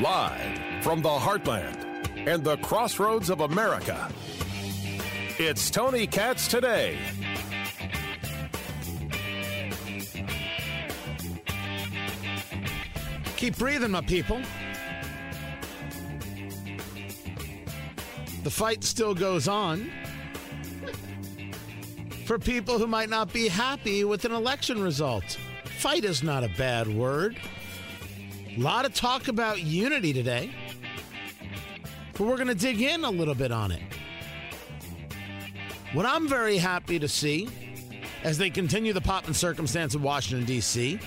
Live from the heartland and the crossroads of America. It's Tony Katz today. Keep breathing, my people. The fight still goes on for people who might not be happy with an election result. Fight is not a bad word. A lot of talk about unity today, but we're going to dig in a little bit on it. What I'm very happy to see as they continue the pop and circumstance of Washington, D.C.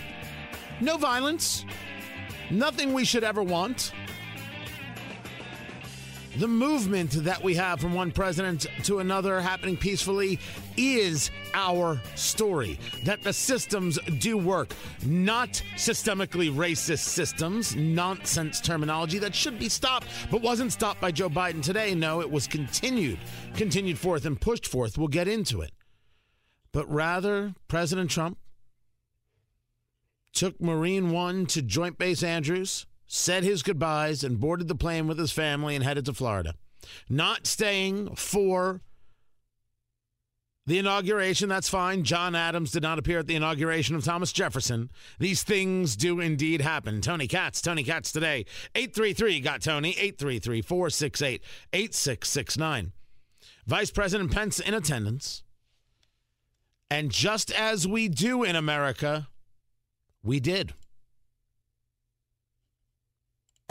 No violence, nothing we should ever want the movement that we have from one president to another happening peacefully is our story. That the systems do work, not systemically racist systems, nonsense terminology that should be stopped, but wasn't stopped by Joe Biden today. No, it was continued, continued forth and pushed forth. We'll get into it. But rather, President Trump took Marine One to Joint Base Andrews said his goodbyes, and boarded the plane with his family and headed to Florida. Not staying for the inauguration, that's fine. John Adams did not appear at the inauguration of Thomas Jefferson. These things do indeed happen. Tony Katz, Tony Katz today. 833 got Tony, 833 468 8669. Vice President Pence in attendance. And just as we do in America, we did.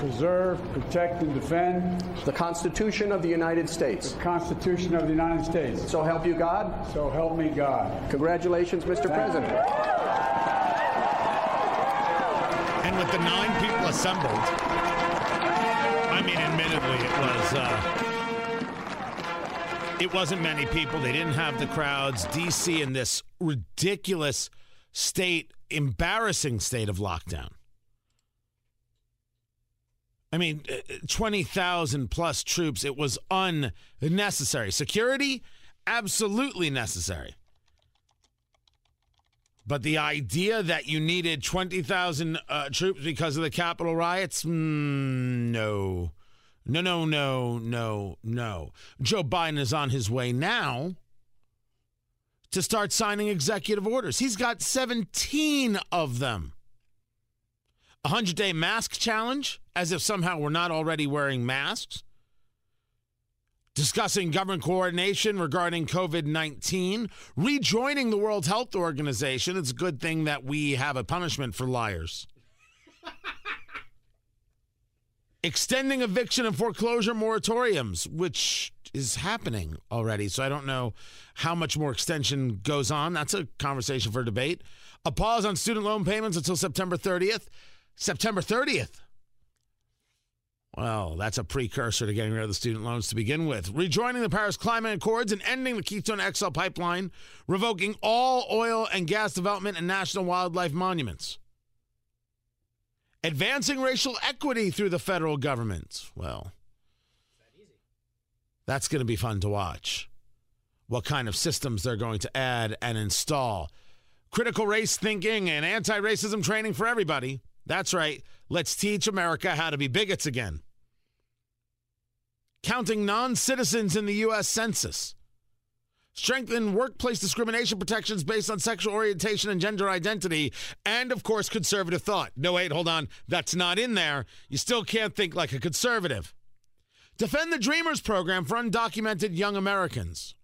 preserve, protect, and defend the Constitution of the United States. The Constitution of the United States. So help you God. So help me God. Congratulations, Mr. Thank President. And with the nine people assembled, I mean, admittedly, it was. Uh, it wasn't many people. They didn't have the crowds. DC in this ridiculous state, embarrassing state of lockdown. I mean, uh, 20,000 plus troops. It was unnecessary. Security, absolutely necessary. But the idea that you needed 20,000 uh, troops because of the Capitol riots, mm, no. No, no, no, no, no. Joe Biden is on his way now to start signing executive orders. He's got 17 of them. A 100 day mask challenge, as if somehow we're not already wearing masks. Discussing government coordination regarding COVID 19. Rejoining the World Health Organization. It's a good thing that we have a punishment for liars. Extending eviction and foreclosure moratoriums, which is happening already. So I don't know how much more extension goes on. That's a conversation for debate. A pause on student loan payments until September 30th. September 30th. Well, that's a precursor to getting rid of the student loans to begin with. Rejoining the Paris Climate Accords and ending the Keystone XL pipeline, revoking all oil and gas development and national wildlife monuments. Advancing racial equity through the federal government. Well, that's going to be fun to watch. What kind of systems they're going to add and install. Critical race thinking and anti racism training for everybody. That's right. Let's teach America how to be bigots again. Counting non citizens in the U.S. Census. Strengthen workplace discrimination protections based on sexual orientation and gender identity. And, of course, conservative thought. No, wait, hold on. That's not in there. You still can't think like a conservative. Defend the Dreamers program for undocumented young Americans.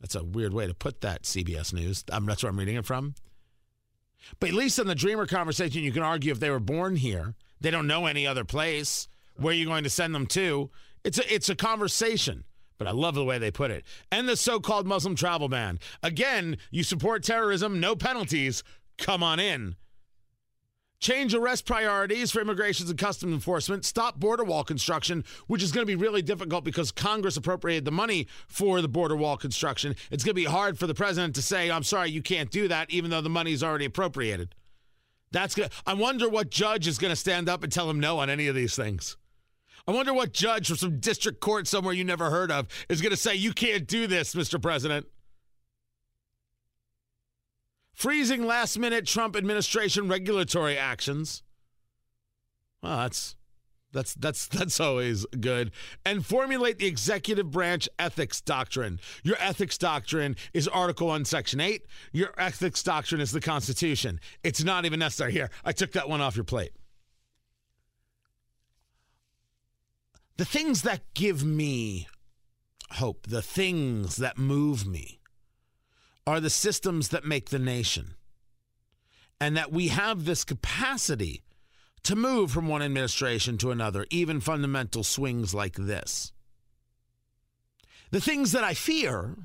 That's a weird way to put that, CBS News. Um, that's where I'm reading it from. But at least in the dreamer conversation, you can argue if they were born here, they don't know any other place. Where are you going to send them to? It's a it's a conversation. But I love the way they put it. And the so-called Muslim travel ban. Again, you support terrorism, no penalties. Come on in. Change arrest priorities for immigrations and customs enforcement, stop border wall construction, which is going to be really difficult because Congress appropriated the money for the border wall construction. It's going to be hard for the president to say, I'm sorry, you can't do that, even though the money is already appropriated. That's good. I wonder what judge is going to stand up and tell him no on any of these things. I wonder what judge from some district court somewhere you never heard of is going to say, You can't do this, Mr. President. Freezing last minute Trump administration regulatory actions. Well, that's that's that's that's always good. And formulate the executive branch ethics doctrine. Your ethics doctrine is Article 1, Section 8. Your ethics doctrine is the Constitution. It's not even necessary. Here, I took that one off your plate. The things that give me hope, the things that move me, are the systems that make the nation. And that we have this capacity to move from one administration to another, even fundamental swings like this. The things that I fear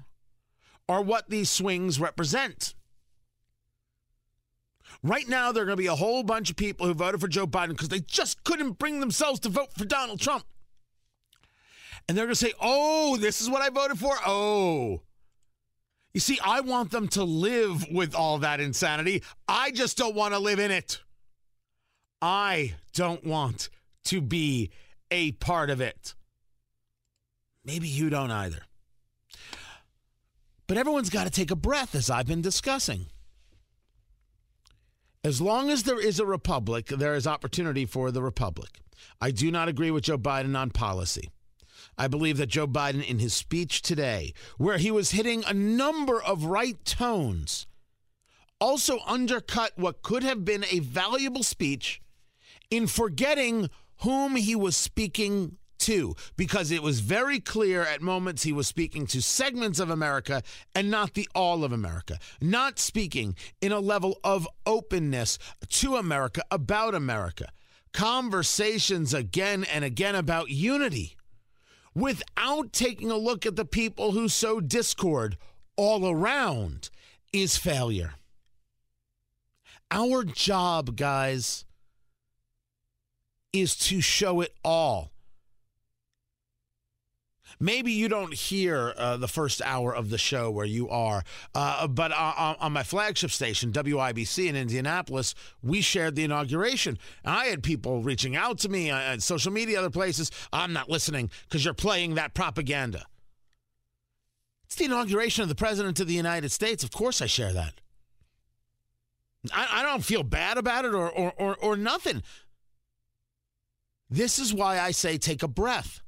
are what these swings represent. Right now, there are going to be a whole bunch of people who voted for Joe Biden because they just couldn't bring themselves to vote for Donald Trump. And they're going to say, oh, this is what I voted for? Oh. You see, I want them to live with all that insanity. I just don't want to live in it. I don't want to be a part of it. Maybe you don't either. But everyone's got to take a breath, as I've been discussing. As long as there is a republic, there is opportunity for the republic. I do not agree with Joe Biden on policy. I believe that Joe Biden, in his speech today, where he was hitting a number of right tones, also undercut what could have been a valuable speech in forgetting whom he was speaking to, because it was very clear at moments he was speaking to segments of America and not the all of America, not speaking in a level of openness to America, about America. Conversations again and again about unity without taking a look at the people who sow discord all around is failure. Our job, guys, is to show it all. Maybe you don't hear uh, the first hour of the show where you are, uh, but on, on, my flagship station, WIBC in Indianapolis, we shared the inauguration. I had people reaching out to me on social media, other places. I'm not listening because you're playing that propaganda. It's the inauguration of the President of the United States. Of course, I share that. I, I don't feel bad about it or, or, or, or nothing. This is why I say take a breath.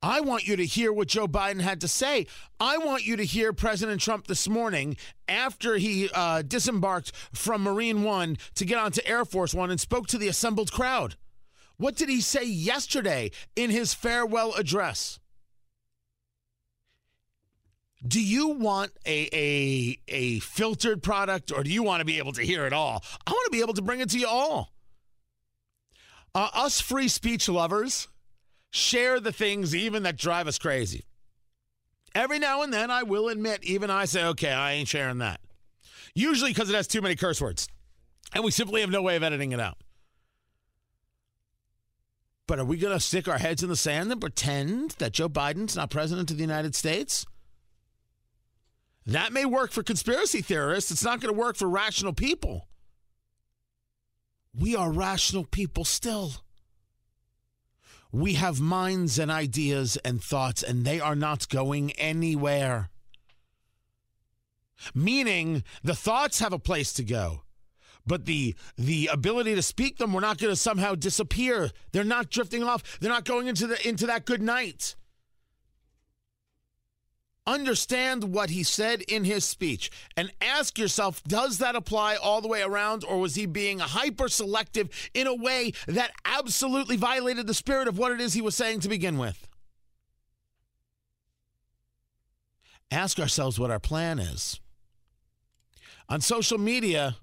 I want you to hear what Joe Biden had to say. I want you to hear President Trump this morning after he uh, disembarked from Marine One to get onto Air Force One and spoke to the assembled crowd. What did he say yesterday in his farewell address? Do you want a, a, a filtered product or do you want to be able to hear it all? I want to be able to bring it to you all. Uh, us free speech lovers share the things even that drive us crazy. Every now and then, I will admit, even I say, okay, I ain't sharing that. Usually because it has too many curse words. And we simply have no way of editing it out. But are we going to stick our heads in the sand and pretend that Joe Biden's not president of the United States? That may work for conspiracy theorists. It's not going to work for rational people. We are rational people still. We have minds and ideas and thoughts, and they are not going anywhere. Meaning, the thoughts have a place to go, but the the ability to speak them, we're not going to somehow disappear. They're not drifting off. They're not going into the into that good night understand what he said in his speech and ask yourself does that apply all the way around or was he being hyper selective in a way that absolutely violated the spirit of what it is he was saying to begin with? Ask ourselves what our plan is. On social media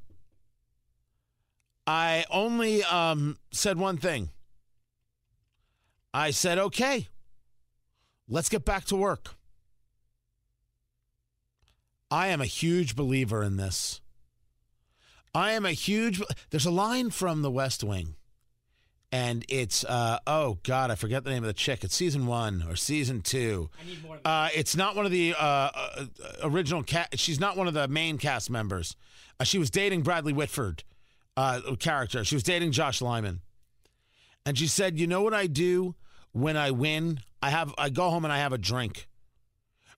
i only um, said one thing. I said okay let's get back to work I am a huge believer in this. I am a huge. There's a line from The West Wing, and it's uh, oh god, I forget the name of the chick. It's season one or season two. I need more. Uh, it's not one of the uh, uh, original cat. She's not one of the main cast members. Uh, she was dating Bradley Whitford uh, character. She was dating Josh Lyman, and she said, "You know what I do when I win? I have I go home and I have a drink."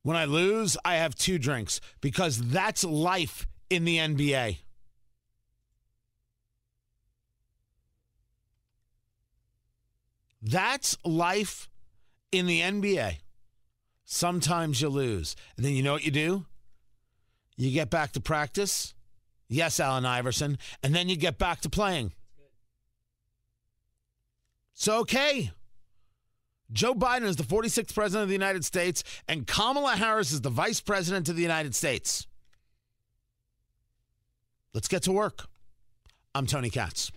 When I lose, I have two drinks because that's life in the NBA. That's life in the NBA. Sometimes you lose. And then you know what you do? You get back to practice. Yes, Allen Iverson. And then you get back to playing. So, okay. Joe Biden is the 46th president of the United States, and Kamala Harris is the vice president of the United States. Let's get to work. I'm Tony Katz.